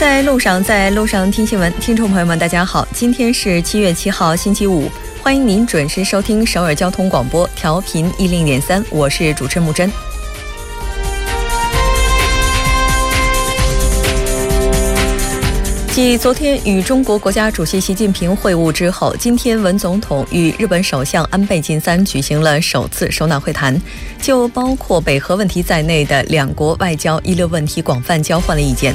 在路上，在路上听新闻。听众朋友们，大家好，今天是七月七号，星期五，欢迎您准时收听首尔交通广播，调频一零点三，我是主持人木真。继昨天与中国国家主席习近平会晤之后，今天文总统与日本首相安倍晋三举行了首次首脑会谈，就包括北核问题在内的两国外交遗留问题广泛交换了意见。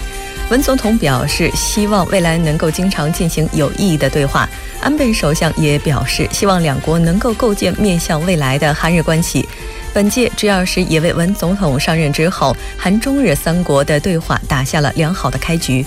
文总统表示，希望未来能够经常进行有意义的对话。安倍首相也表示，希望两国能够构建面向未来的韩日关系。本届 G20 也为文总统上任之后，韩中日三国的对话打下了良好的开局。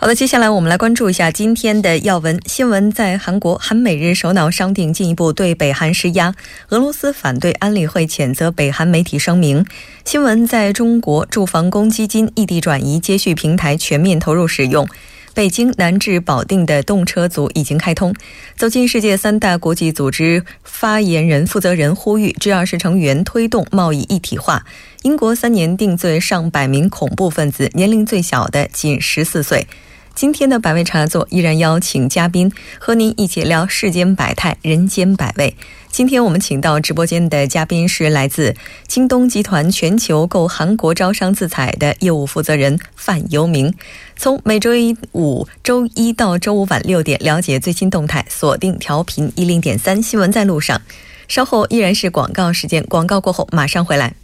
好的，接下来我们来关注一下今天的要闻新闻。在韩国，韩美日首脑商定进一步对北韩施压。俄罗斯反对安理会谴责北韩媒体声明。新闻在中国，住房公积金异地转移接续平台全面投入使用。北京南至保定的动车组已经开通。走进世界三大国际组织发言人负责人呼吁 G20 成员推动贸易一体化。英国三年定罪上百名恐怖分子，年龄最小的仅十四岁。今天的百味茶座依然邀请嘉宾和您一起聊世间百态、人间百味。今天我们请到直播间的嘉宾是来自京东集团全球购韩国招商自采的业务负责人范游明。从每周一五、周一到周五晚六点了解最新动态，锁定调频一零点三新闻在路上。稍后依然是广告时间，广告过后马上回来。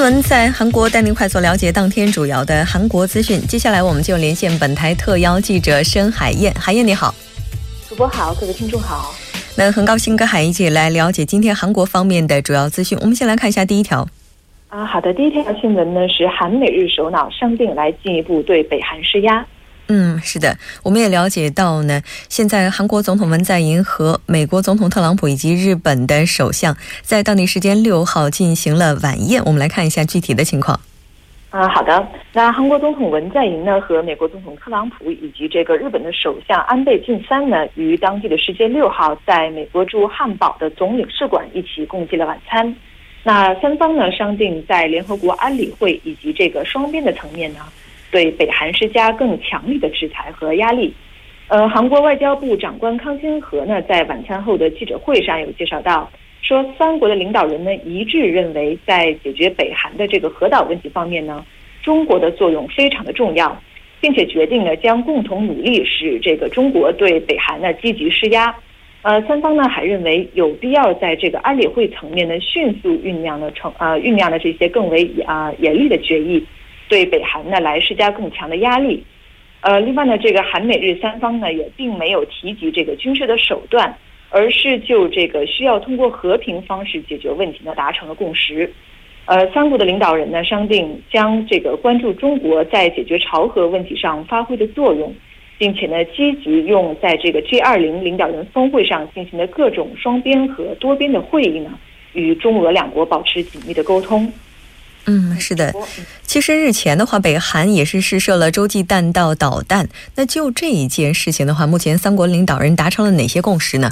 新闻在韩国带您快速了解当天主要的韩国资讯。接下来我们就连线本台特邀记者申海燕。海燕你好，主播好，各位听众好。那很高兴跟海燕姐来了解今天韩国方面的主要资讯。我们先来看一下第一条。啊，好的，第一条新闻呢是韩美日首脑商定来进一步对北韩施压。嗯，是的，我们也了解到呢，现在韩国总统文在寅和美国总统特朗普以及日本的首相在当地时间六号进行了晚宴。我们来看一下具体的情况。啊，好的，那韩国总统文在寅呢和美国总统特朗普以及这个日本的首相安倍晋三呢，于当地的时间六号在美国驻汉堡的总领事馆一起共进了晚餐。那三方呢商定在联合国安理会以及这个双边的层面呢。对北韩施加更强力的制裁和压力。呃，韩国外交部长官康金和呢，在晚餐后的记者会上有介绍到，说三国的领导人呢一致认为，在解决北韩的这个核岛问题方面呢，中国的作用非常的重要，并且决定呢将共同努力使这个中国对北韩呢积极施压。呃，三方呢还认为有必要在这个安理会层面呢迅速酝酿的成呃酝酿的这些更为啊严厉的决议。对北韩呢来施加更强的压力，呃，另外呢，这个韩美日三方呢也并没有提及这个军事的手段，而是就这个需要通过和平方式解决问题呢达成了共识。呃，三国的领导人呢商定将这个关注中国在解决朝核问题上发挥的作用，并且呢积极用在这个 G 二零领导人峰会上进行的各种双边和多边的会议呢，与中俄两国保持紧密的沟通。嗯，是的。其实日前的话，北韩也是试射了洲际弹道导弹。那就这一件事情的话，目前三国领导人达成了哪些共识呢？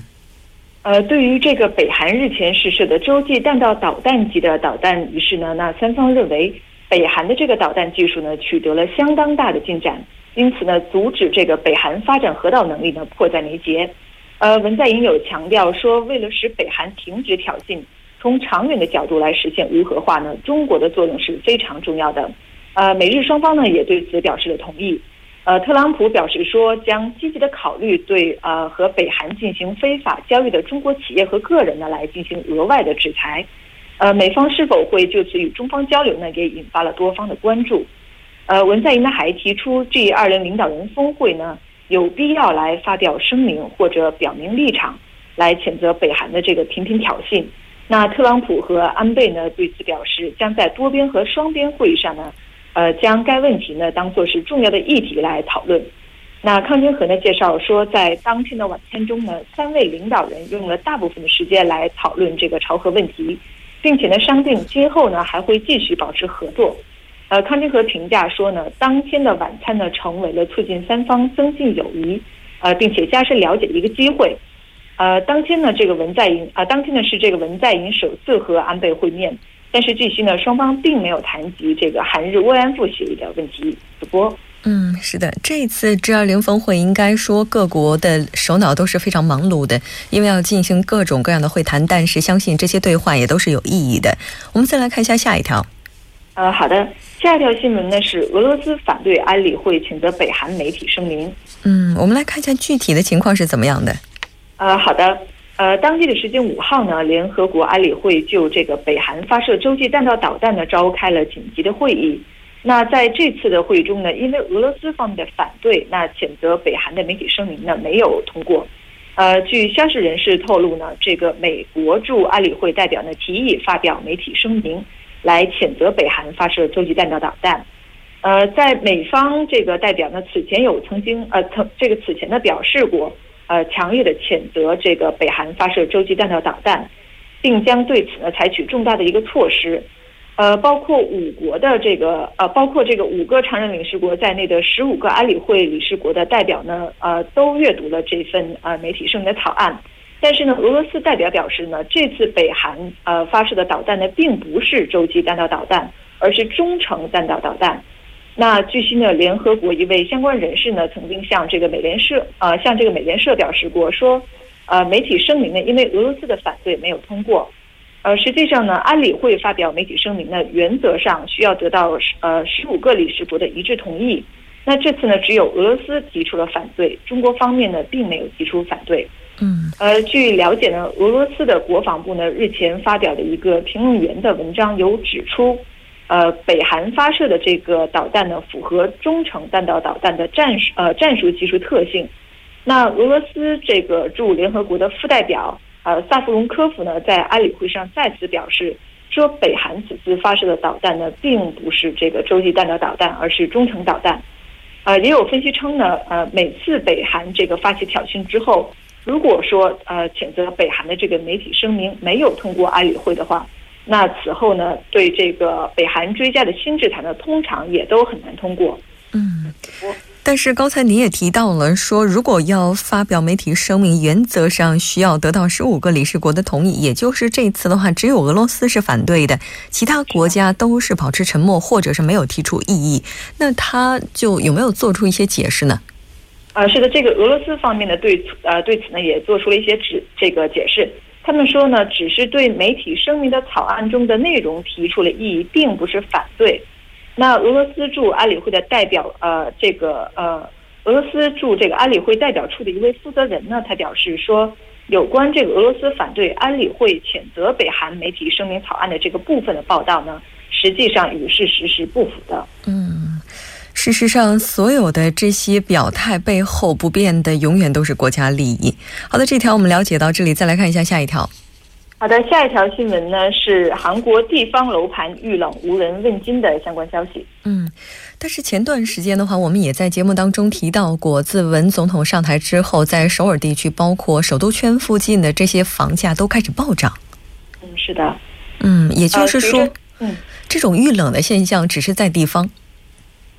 呃，对于这个北韩日前试射的洲际弹道导弹级的导弹仪式呢，那三方认为北韩的这个导弹技术呢取得了相当大的进展，因此呢，阻止这个北韩发展核导能力呢迫在眉睫。呃，文在寅有强调说，为了使北韩停止挑衅。从长远的角度来实现无核化呢，中国的作用是非常重要的。呃，美日双方呢也对此表示了同意。呃，特朗普表示说，将积极的考虑对呃和北韩进行非法交易的中国企业和个人呢来进行额外的制裁。呃，美方是否会就此与中方交流呢，也引发了多方的关注。呃，文在寅呢还提出，G 二零领导人峰会呢有必要来发表声明或者表明立场，来谴责北韩的这个频频挑衅。那特朗普和安倍呢对此表示，将在多边和双边会议上呢，呃，将该问题呢当做是重要的议题来讨论。那康金和呢介绍说，在当天的晚餐中呢，三位领导人用了大部分的时间来讨论这个朝核问题，并且呢，商定今后呢还会继续保持合作。呃，康金和评价说呢，当天的晚餐呢成为了促进三方增进友谊，呃，并且加深了解的一个机会。呃，当天呢，这个文在寅啊，当天呢是这个文在寅首次和安倍会面，但是据悉呢，双方并没有谈及这个韩日慰安妇协议的问题。主播。嗯，是的，这次 G 二零峰会应该说各国的首脑都是非常忙碌的，因为要进行各种各样的会谈。但是相信这些对话也都是有意义的。我们再来看一下下一条。呃，好的，下一条新闻呢是俄罗斯反对安理会谴责北韩媒体声明。嗯，我们来看一下具体的情况是怎么样的。呃，好的，呃，当地的时间五号呢，联合国安理会就这个北韩发射洲际弹道导弹呢召开了紧急的会议。那在这次的会议中呢，因为俄罗斯方面的反对，那谴责北韩的媒体声明呢没有通过。呃，据消息人士透露呢，这个美国驻安理会代表呢提议发表媒体声明，来谴责北韩发射洲际弹道导弹。呃，在美方这个代表呢此前有曾经呃曾这个此前的表示过，呃强烈的谴责这个北韩发射洲际弹道导弹，并将对此呢采取重大的一个措施。呃，包括五国的这个呃，包括这个五个常任理事国在内的十五个安理会理事国的代表呢，呃，都阅读了这份呃媒体声明的草案。但是呢，俄罗斯代表表示呢，这次北韩呃发射的导弹呢，并不是洲际弹道导弹，而是中程弹道导弹。那据悉呢，联合国一位相关人士呢，曾经向这个美联社呃向这个美联社表示过，说呃媒体声明呢，因为俄罗斯的反对没有通过。呃，实际上呢，安理会发表媒体声明呢，原则上需要得到呃十五个理事国的一致同意。那这次呢，只有俄罗斯提出了反对，中国方面呢并没有提出反对。嗯，呃，据了解呢，俄罗斯的国防部呢日前发表的一个评论员的文章有指出，呃，北韩发射的这个导弹呢符合中程弹道导弹的战术呃战术技术特性。那俄罗斯这个驻联合国的副代表。呃，萨夫隆科夫呢，在安理会上再次表示说，北韩此次发射的导弹呢，并不是这个洲际弹道导弹，而是中程导弹。呃，也有分析称呢，呃，每次北韩这个发起挑衅之后，如果说呃谴责北韩的这个媒体声明没有通过安理会的话，那此后呢，对这个北韩追加的新制裁呢，通常也都很难通过。嗯。但是刚才您也提到了，说如果要发表媒体声明，原则上需要得到十五个理事国的同意。也就是这次的话，只有俄罗斯是反对的，其他国家都是保持沉默，或者是没有提出异议。那他就有没有做出一些解释呢？啊，是的，这个俄罗斯方面呢，对呃对此呢也做出了一些指这个解释。他们说呢，只是对媒体声明的草案中的内容提出了异议，并不是反对。那俄罗斯驻安理会的代表，呃，这个呃，俄罗斯驻这个安理会代表处的一位负责人呢，他表示说，有关这个俄罗斯反对安理会谴责北韩媒体声明草案的这个部分的报道呢，实际上与事实是不符的。嗯，事实上，所有的这些表态背后不变的，永远都是国家利益。好的，这条我们了解到这里，再来看一下下一条。好的，下一条新闻呢是韩国地方楼盘遇冷无人问津的相关消息。嗯，但是前段时间的话，我们也在节目当中提到过，自文总统上台之后，在首尔地区，包括首都圈附近的这些房价都开始暴涨。嗯，是的。嗯，也就是说，嗯，这种遇冷的现象只是在地方。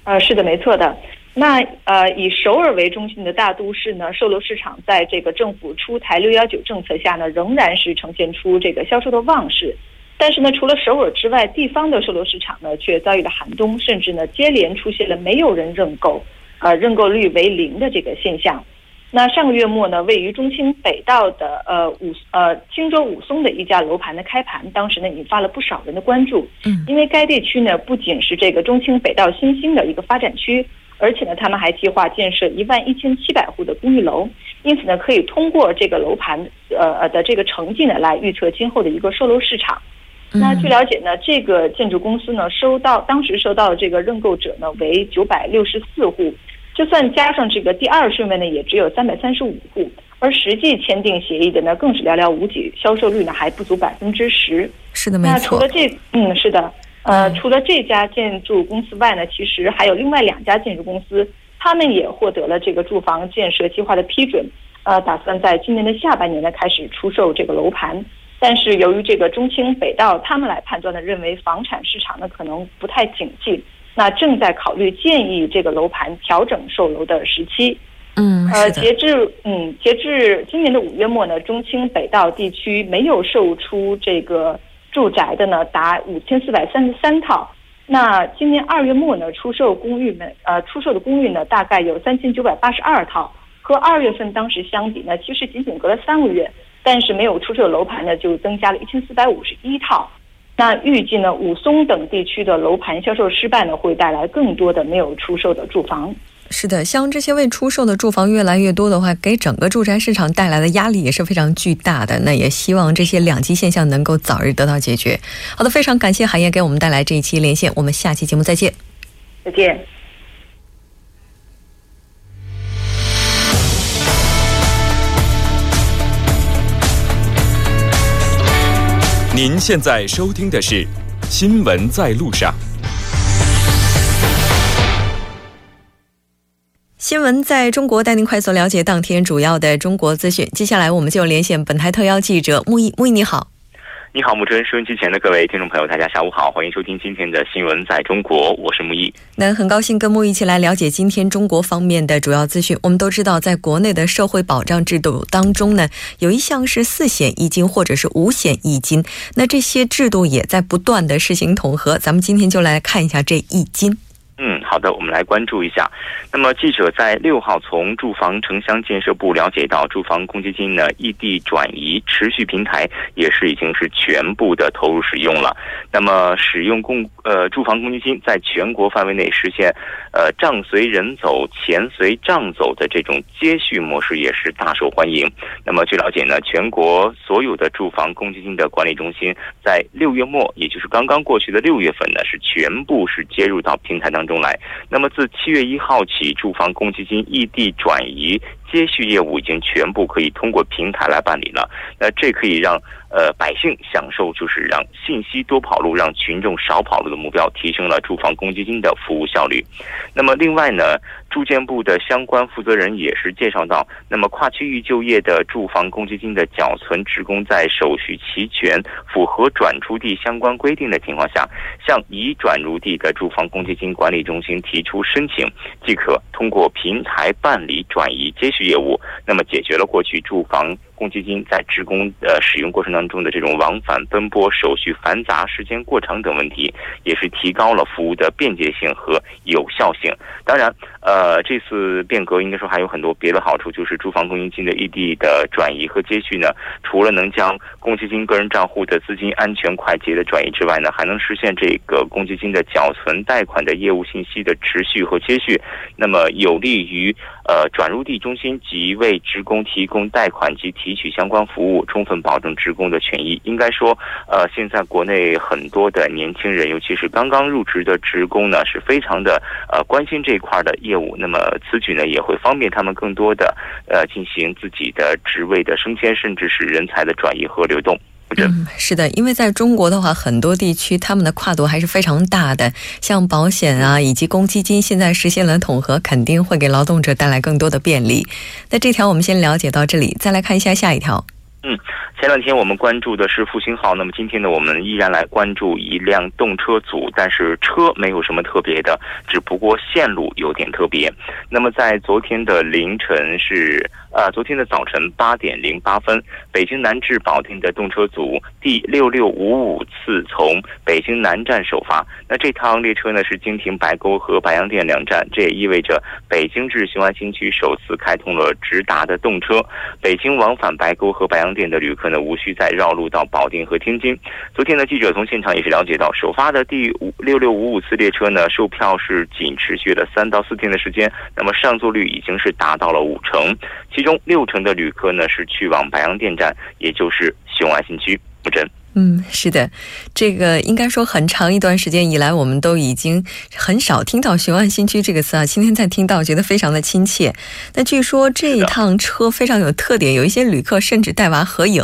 呃，是的，没错的。那呃，以首尔为中心的大都市呢，售楼市场在这个政府出台六幺九政策下呢，仍然是呈现出这个销售的旺势。但是呢，除了首尔之外，地方的售楼市场呢，却遭遇了寒冬，甚至呢，接连出现了没有人认购，呃，认购率为零的这个现象。那上个月末呢，位于中青北道的呃武呃青州武松的一家楼盘的开盘，当时呢，引发了不少人的关注。嗯，因为该地区呢，不仅是这个中青北道新兴的一个发展区。而且呢，他们还计划建设一万一千七百户的公寓楼，因此呢，可以通过这个楼盘呃呃的这个成绩呢，来预测今后的一个售楼市场。那据了解呢，这个建筑公司呢，收到当时收到的这个认购者呢为九百六十四户，就算加上这个第二顺位呢，也只有三百三十五户，而实际签订协议的呢，更是寥寥无几，销售率呢还不足百分之十。是的，没错。那除了这，嗯，是的。呃，除了这家建筑公司外呢，其实还有另外两家建筑公司，他们也获得了这个住房建设计划的批准，呃，打算在今年的下半年呢开始出售这个楼盘。但是由于这个中青北道他们来判断呢，认为房产市场呢可能不太景气，那正在考虑建议这个楼盘调整售楼的时期。嗯，呃，截至嗯截至今年的五月末呢，中青北道地区没有售出这个住宅的呢达五千四百三十三套。那今年二月末呢，出售公寓们呃出售的公寓呢大概有三千九百八十二套，和二月份当时相比呢，其实仅仅隔了三个月。但是没有出售的楼盘呢，就增加了一千四百五十一套。那预计呢，武松等地区的楼盘销售失败呢，会带来更多的没有出售的住房。是的，像这些未出售的住房越来越多的话，给整个住宅市场带来的压力也是非常巨大的。那也希望这些两极现象能够早日得到解决。好的，非常感谢海燕给我们带来这一期连线，我们下期节目再见。再见。您现在收听的是《新闻在路上》。新闻在中国带您快速了解当天主要的中国资讯。接下来，我们就连线本台特邀记者木易。木易，你好。你好，木春。收音机前的各位听众朋友，大家下午好，欢迎收听今天的新闻在中国，我是木易。那很高兴跟木易一起来了解今天中国方面的主要资讯。我们都知道，在国内的社会保障制度当中呢，有一项是四险一金或者是五险一金，那这些制度也在不断的实行统合。咱们今天就来看一下这一金。嗯，好的，我们来关注一下。那么，记者在六号从住房城乡建设部了解到，住房公积金呢异地转移持续平台也是已经是全部的投入使用了。那么，使用公呃住房公积金在全国范围内实现呃账随人走、钱随账走的这种接续模式也是大受欢迎。那么，据了解呢，全国所有的住房公积金的管理中心在六月末，也就是刚刚过去的六月份呢，是全部是接入到平台当中。中来，那么自七月一号起，住房公积金异地转移接续业务已经全部可以通过平台来办理了。那这可以让。呃，百姓享受就是让信息多跑路，让群众少跑路的目标，提升了住房公积金的服务效率。那么，另外呢，住建部的相关负责人也是介绍到，那么跨区域就业的住房公积金的缴存职工，在手续齐全、符合转出地相关规定的情况下，向已转入地的住房公积金管理中心提出申请，即可通过平台办理转移接续业务。那么，解决了过去住房。公积金在职工呃使用过程当中的这种往返奔波、手续繁杂、时间过长等问题，也是提高了服务的便捷性和有效性。当然，呃，这次变革应该说还有很多别的好处，就是住房公积金的异地的转移和接续呢，除了能将公积金个人账户的资金安全快捷的转移之外呢，还能实现这个公积金的缴存、贷款的业务信息的持续和接续，那么有利于呃转入地中心及为职工提供贷款及提。提取相关服务，充分保证职工的权益。应该说，呃，现在国内很多的年轻人，尤其是刚刚入职的职工呢，是非常的呃关心这一块的业务。那么此举呢，也会方便他们更多的呃进行自己的职位的升迁，甚至是人才的转移和流动。嗯，是的，因为在中国的话，很多地区他们的跨度还是非常大的，像保险啊以及公积金，现在实现了统合，肯定会给劳动者带来更多的便利。那这条我们先了解到这里，再来看一下下一条。嗯，前两天我们关注的是复兴号，那么今天呢，我们依然来关注一辆动车组，但是车没有什么特别的，只不过线路有点特别。那么在昨天的凌晨是。呃，昨天的早晨八点零八分，北京南至保定的动车组第六六五五次从北京南站首发。那这趟列车呢是经停白沟和白洋淀两站，这也意味着北京至雄安新区首次开通了直达的动车。北京往返白沟和白洋淀的旅客呢，无需再绕路到保定和天津。昨天呢记者从现场也是了解到，首发的第五六六五五次列车呢，售票是仅持续了三到四天的时间，那么上座率已经是达到了五成。其中六成的旅客呢是去往白洋淀站，也就是雄安新区。不真，嗯，是的，这个应该说很长一段时间以来，我们都已经很少听到雄安新区这个词啊。今天再听到，觉得非常的亲切。那据说这一趟车非常有特点，有一些旅客甚至带娃合影。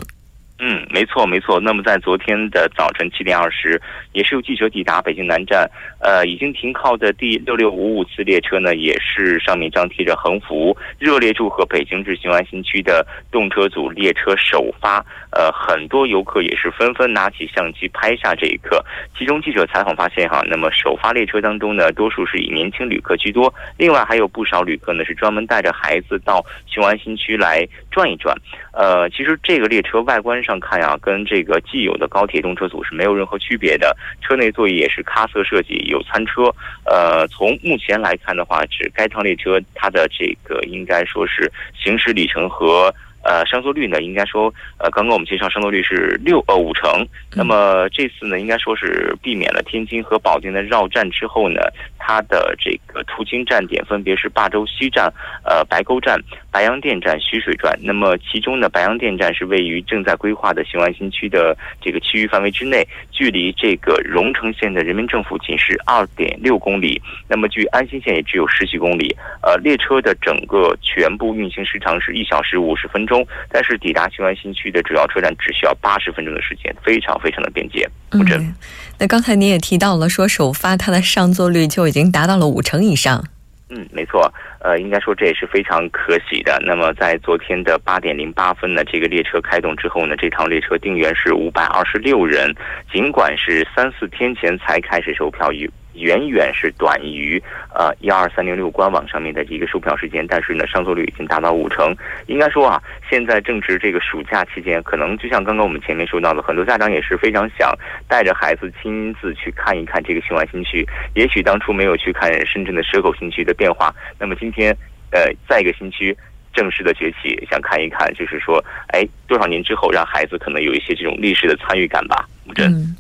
嗯，没错，没错。那么在昨天的早晨七点二十，也是有记者抵达北京南站，呃，已经停靠的第六六五五次列车呢，也是上面张贴着横幅，热烈祝贺北京至雄安新区的动车组列车首发。呃，很多游客也是纷纷拿起相机拍下这一刻。其中记者采访发现，哈，那么首发列车当中呢，多数是以年轻旅客居多，另外还有不少旅客呢是专门带着孩子到雄安新区来转一转。呃，其实这个列车外观上看呀，跟这个既有的高铁动车组是没有任何区别的。车内座椅也是咖色设计，有餐车。呃，从目前来看的话，指该趟列车它的这个应该说是行驶里程和。呃，上座率呢，应该说，呃，刚刚我们介绍上座率是六呃五成。那么这次呢，应该说是避免了天津和保定的绕站之后呢，它的这个途经站点分别是霸州西站、呃白沟站、白洋淀站、徐水站。那么其中呢，白洋淀站是位于正在规划的雄安新区的这个区域范围之内，距离这个荣成县的人民政府仅是二点六公里。那么距安新县也只有十几公里。呃，列车的整个全部运行时长是一小时五十分钟。但是抵达雄安新区的主要车站只需要八十分钟的时间，非常非常的便捷。嗯，那刚才您也提到了，说首发它的上座率就已经达到了五成以上。嗯，没错，呃，应该说这也是非常可喜的。那么在昨天的八点零八分呢，这个列车开动之后呢，这趟列车定员是五百二十六人，尽管是三四天前才开始售票，与远远是短于呃一二三零六官网上面的一个售票时间，但是呢上座率已经达到五成。应该说啊，现在正值这个暑假期间，可能就像刚刚我们前面说到的，很多家长也是非常想带着孩子亲自去看一看这个雄安新区。也许当初没有去看深圳的蛇口新区的变化，那么今天呃在一个新区正式的崛起，想看一看，就是说，哎，多少年之后让孩子可能有一些这种历史的参与感吧。嗯。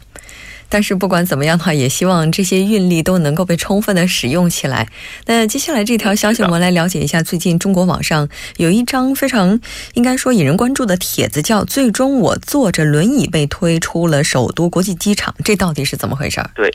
但是不管怎么样的话，也希望这些运力都能够被充分的使用起来。那接下来这条消息，我们来了解一下，最近中国网上有一张非常应该说引人关注的帖子，叫“最终我坐着轮椅被推出了首都国际机场”，这到底是怎么回事？对。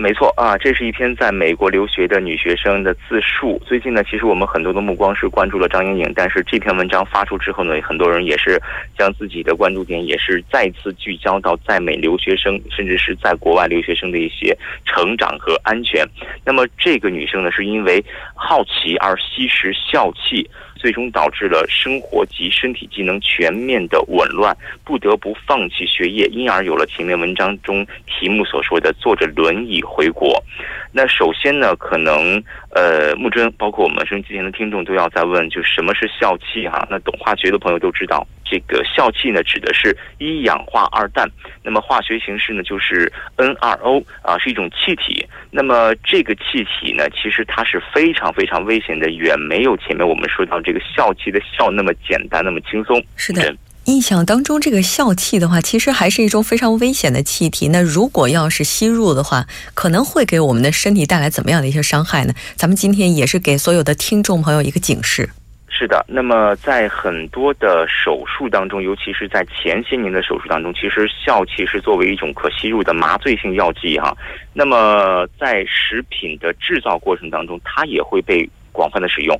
没错啊，这是一篇在美国留学的女学生的自述。最近呢，其实我们很多的目光是关注了张莹莹，但是这篇文章发出之后呢，很多人也是将自己的关注点也是再次聚焦到在美留学生，甚至是在国外留学生的一些成长和安全。那么这个女生呢，是因为好奇而吸食笑气。最终导致了生活及身体机能全面的紊乱，不得不放弃学业，因而有了前面文章中题目所说的坐着轮椅回国。那首先呢，可能呃，木真包括我们收音机前的听众都要在问，就什么是笑气哈？那懂化学的朋友都知道，这个笑气呢指的是一氧化二氮，那么化学形式呢就是 N2O 啊，是一种气体。那么这个气体呢，其实它是非常非常危险的，远没有前面我们说到这个笑气的笑那么简单那么轻松。是的。印象当中，这个笑气的话，其实还是一种非常危险的气体。那如果要是吸入的话，可能会给我们的身体带来怎么样的一些伤害呢？咱们今天也是给所有的听众朋友一个警示。是的，那么在很多的手术当中，尤其是在前些年的手术当中，其实笑气是作为一种可吸入的麻醉性药剂哈。那么在食品的制造过程当中，它也会被广泛的使用。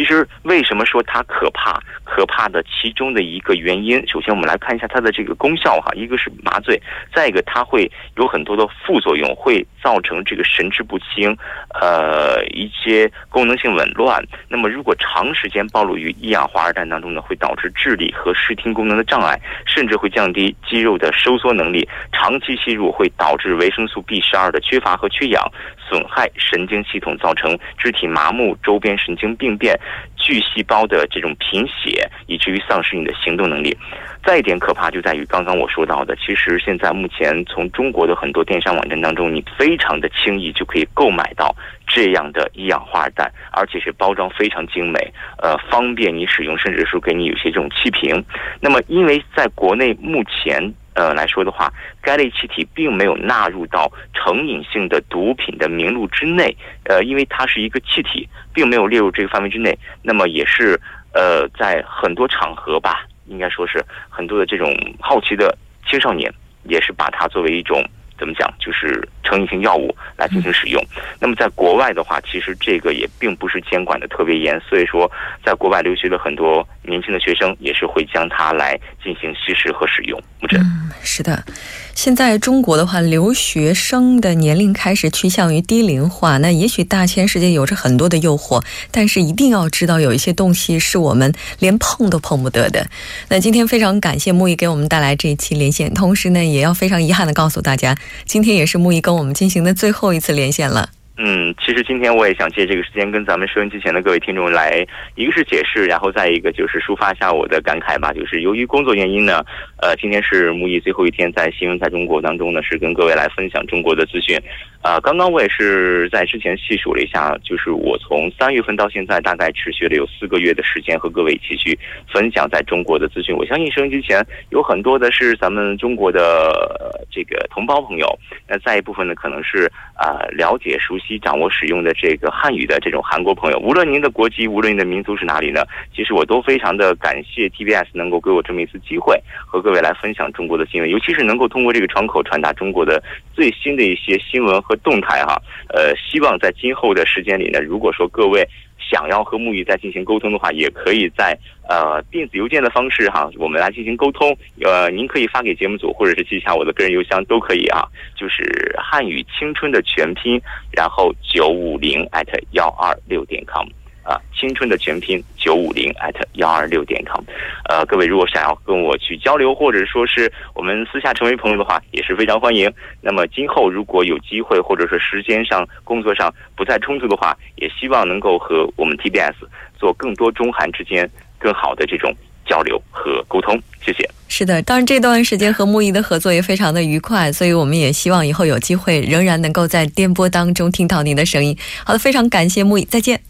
其实，为什么说它可怕？可怕的其中的一个原因，首先我们来看一下它的这个功效哈，一个是麻醉，再一个它会有很多的副作用，会造成这个神志不清，呃，一些功能性紊乱。那么，如果长时间暴露于一氧化二氮当中呢，会导致智力和视听功能的障碍，甚至会降低肌肉的收缩能力。长期吸入会导致维生素 B 十二的缺乏和缺氧。损害神经系统，造成肢体麻木、周边神经病变、巨细胞的这种贫血，以至于丧失你的行动能力。再一点可怕就在于刚刚我说到的，其实现在目前从中国的很多电商网站当中，你非常的轻易就可以购买到这样的一氧化氮，而且是包装非常精美，呃，方便你使用，甚至说给你有些这种气瓶。那么，因为在国内目前。呃，来说的话，该类气体并没有纳入到成瘾性的毒品的名录之内。呃，因为它是一个气体，并没有列入这个范围之内。那么也是呃，在很多场合吧，应该说是很多的这种好奇的青少年，也是把它作为一种怎么讲，就是成瘾性药物来进行使用。那么在国外的话，其实这个也并不是监管的特别严，所以说在国外留学的很多年轻的学生也是会将它来进行吸食和使用。木真，是的。现在中国的话，留学生的年龄开始趋向于低龄化。那也许大千世界有着很多的诱惑，但是一定要知道有一些东西是我们连碰都碰不得的。那今天非常感谢木易给我们带来这一期连线，同时呢，也要非常遗憾的告诉大家，今天也是木易跟我们进行的最后一次连线了。嗯，其实今天我也想借这个时间跟咱们收音机前的各位听众来，一个是解释，然后再一个就是抒发一下我的感慨吧。就是由于工作原因呢，呃，今天是木易最后一天在新闻在中国当中呢，是跟各位来分享中国的资讯。啊，刚刚我也是在之前细数了一下，就是我从三月份到现在，大概持续了有四个月的时间，和各位一起去分享在中国的资讯。我相信收音机前有很多的是咱们中国的这个同胞朋友，那再一部分呢，可能是啊了解、熟悉、掌握、使用的这个汉语的这种韩国朋友。无论您的国籍，无论您的民族是哪里呢，其实我都非常的感谢 TBS 能够给我这么一次机会，和各位来分享中国的新闻，尤其是能够通过这个窗口传达中国的最新的一些新闻。和动态哈，呃，希望在今后的时间里呢，如果说各位想要和木鱼再进行沟通的话，也可以在呃电子邮件的方式哈，我们来进行沟通。呃，您可以发给节目组，或者是记下我的个人邮箱都可以啊，就是汉语青春的全拼，然后九五零艾特幺二六点 com。啊，青春的全拼九五零 at 幺二六点 com，呃，各位如果想要跟我去交流，或者说是我们私下成为朋友的话，也是非常欢迎。那么今后如果有机会，或者说时间上、工作上不再冲突的话，也希望能够和我们 TBS 做更多中韩之间更好的这种交流和沟通。谢谢。是的，当然这段时间和木易的合作也非常的愉快，所以我们也希望以后有机会仍然能够在电波当中听到您的声音。好的，非常感谢木易，再见。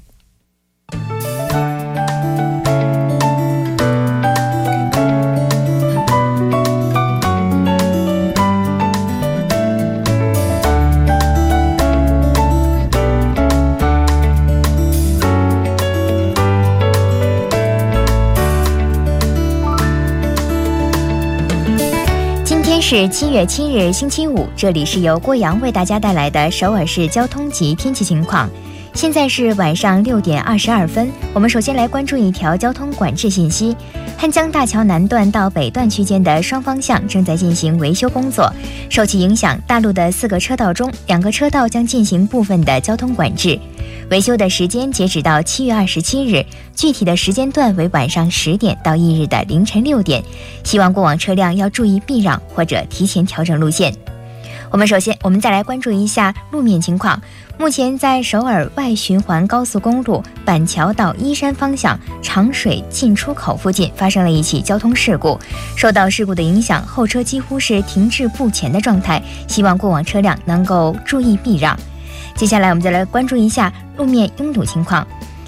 是七月七日星期五，这里是由郭阳为大家带来的首尔市交通及天气情况。现在是晚上六点二十二分，我们首先来关注一条交通管制信息：汉江大桥南段到北段区间的双方向正在进行维修工作，受其影响，大路的四个车道中，两个车道将进行部分的交通管制。维修的时间截止到七月二十七日，具体的时间段为晚上十点到翌日的凌晨六点。希望过往车辆要注意避让或者提前调整路线。我们首先，我们再来关注一下路面情况。目前在首尔外循环高速公路板桥到依山方向长水进出口附近发生了一起交通事故，受到事故的影响，后车几乎是停滞不前的状态。希望过往车辆能够注意避让。接下来，我们再来关注一下路面拥堵情况。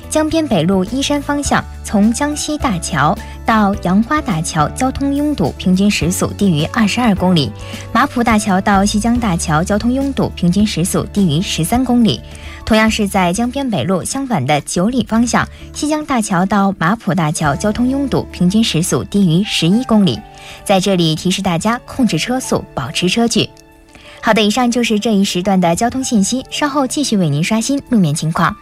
江边北路依山方向，从江西大桥到杨花大桥，交通拥堵，平均时速低于二十二公里；马浦大桥到西江大桥，交通拥堵，平均时速低于十三公里。同样是在江边北路相反的九里方向，西江大桥到马浦大桥，交通拥堵，平均时速低于十一公里。在这里提示大家控制车速，保持车距。好的，以上就是这一时段的交通信息。稍后继续为您刷新路面情况。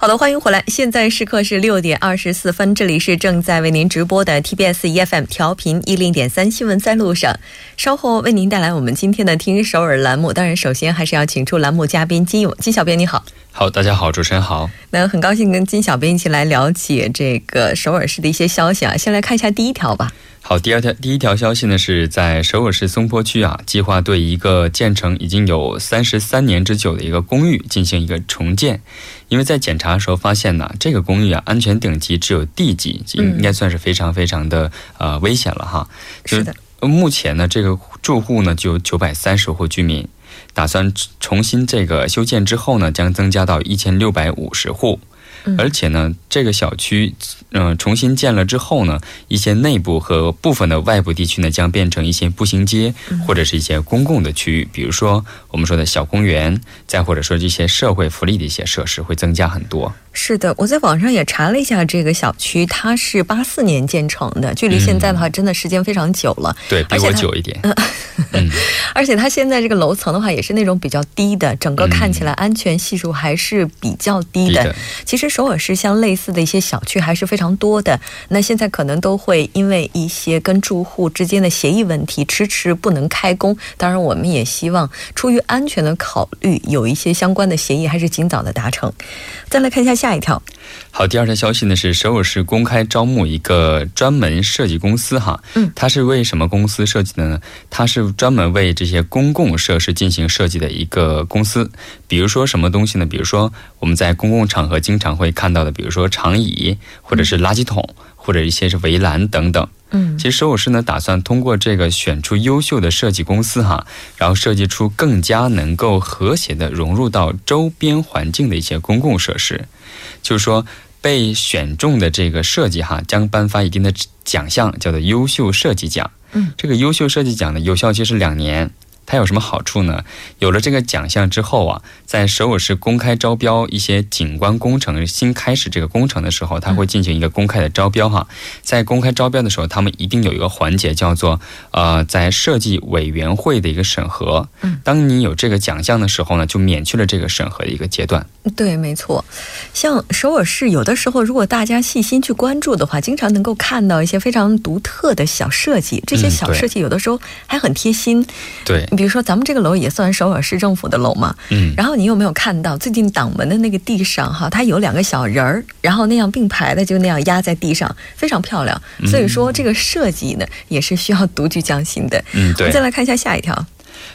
好的，欢迎回来。现在时刻是六点二十四分，这里是正在为您直播的 TBS EFM 调频一零点三新闻在路上。稍后为您带来我们今天的听首尔栏目。当然，首先还是要请出栏目嘉宾金勇金小编，你好。好，大家好，主持人好。那很高兴跟金小编一起来了解这个首尔市的一些消息啊。先来看一下第一条吧。好，第二条第一条消息呢，是在首尔市松坡区啊，计划对一个建成已经有三十三年之久的一个公寓进行一个重建。因为在检查的时候发现呢，这个公寓啊，安全等级只有 D 级，应该算是非常非常的呃危险了哈。是的。目前呢，这个住户呢就有九百三十户居民。打算重新这个修建之后呢，将增加到一千六百五十户。而且呢，这个小区嗯、呃重新建了之后呢，一些内部和部分的外部地区呢，将变成一些步行街、或者是一些公共的区域，比如说我们说的小公园，再或者说这些社会福利的一些设施会增加很多。是的，我在网上也查了一下这个小区，它是八四年建成的，距离现在的话，真的时间非常久了。对比我久一点，而且它现在这个楼层的话，也是那种比较低的，整个看起来安全系数还是比较低的。低的其实首尔市像类似的一些小区还是非常多的，那现在可能都会因为一些跟住户之间的协议问题，迟迟不能开工。当然，我们也希望出于安全的考虑，有一些相关的协议还是尽早的达成。再来看一下下一跳，好，第二条消息呢是首尔市公开招募一个专门设计公司哈，嗯它是为什么公司设计的呢？它是专门为这些公共设施进行设计的一个公司。比如说什么东西呢？比如说我们在公共场合经常会看到的，比如说长椅，或者是垃圾桶，或者一些是围栏等等。嗯其实首尔市呢打算通过这个选出优秀的设计公司哈，然后设计出更加能够和谐的融入到周边环境的一些公共设施。就是说被选中的这个设计哈，将颁发一定的奖项，叫做优秀设计奖。嗯，这个优秀设计奖呢，有效期是两年。它有什么好处呢？有了这个奖项之后啊，在首尔市公开招标一些景观工程新开始这个工程的时候，它会进行一个公开的招标哈。在公开招标的时候，他们一定有一个环节叫做呃，在设计委员会的一个审核。嗯，当你有这个奖项的时候呢，就免去了这个审核的一个阶段。对，没错。像首尔市，有的时候如果大家细心去关注的话，经常能够看到一些非常独特的小设计。这些小设计有的时候还很贴心。对，比如说，咱们这个楼也算首尔市政府的楼嘛。嗯，然后你有没有看到最近党门的那个地上哈，它有两个小人儿，然后那样并排的就那样压在地上，非常漂亮。嗯所以说这个设计呢也是需要独具匠心的。嗯，对我们再。来看一下下一条。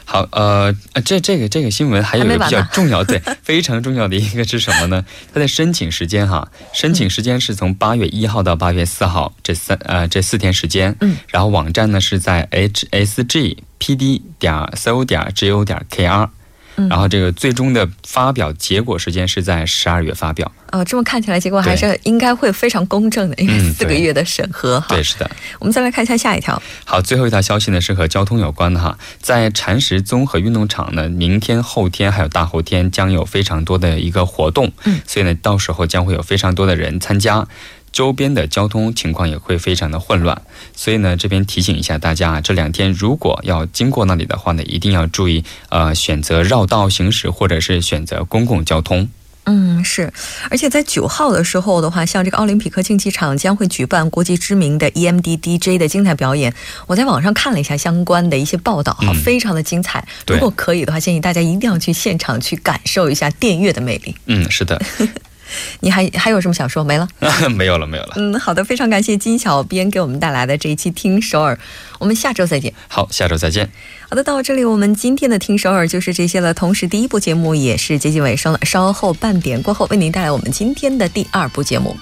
好，呃，呃这这个这个新闻还有一个比较重要，对，非常重要的一个是什么呢？它的申请时间哈，申请时间是从八月一号到八月四号这三呃这四天时间，嗯，然后网站呢是在 hsg pd 点 co 点 go 点 kr。嗯然后这个最终的发表结果时间是在十二月发表。哦，这么看起来结果还是应该会非常公正的，因为四个月的审核哈。对，是的。我们再来看一下下一条。好，最后一条消息呢是和交通有关的哈，在禅石综合运动场呢，明天、后天还有大后天将有非常多的一个活动，嗯，所以呢，到时候将会有非常多的人参加。周边的交通情况也会非常的混乱，所以呢，这边提醒一下大家啊，这两天如果要经过那里的话呢，一定要注意，呃，选择绕道行驶或者是选择公共交通。嗯，是，而且在九号的时候的话，像这个奥林匹克竞技场将会举办国际知名的 EMD DJ 的精彩表演。我在网上看了一下相关的一些报道，哈、嗯非常的精彩。如果可以的话，建议大家一定要去现场去感受一下电乐的魅力。嗯，是的，你还还有什么想说？没了。没有了，没有了。嗯，好的，非常感谢金小编给我们带来的这一期听首尔，我们下周再见。好，下周再见。好的，到这里我们今天的听首尔就是这些了。同时，第一部节目也是接近尾声了，稍后半点过后为您带来我们今天的第二部节目。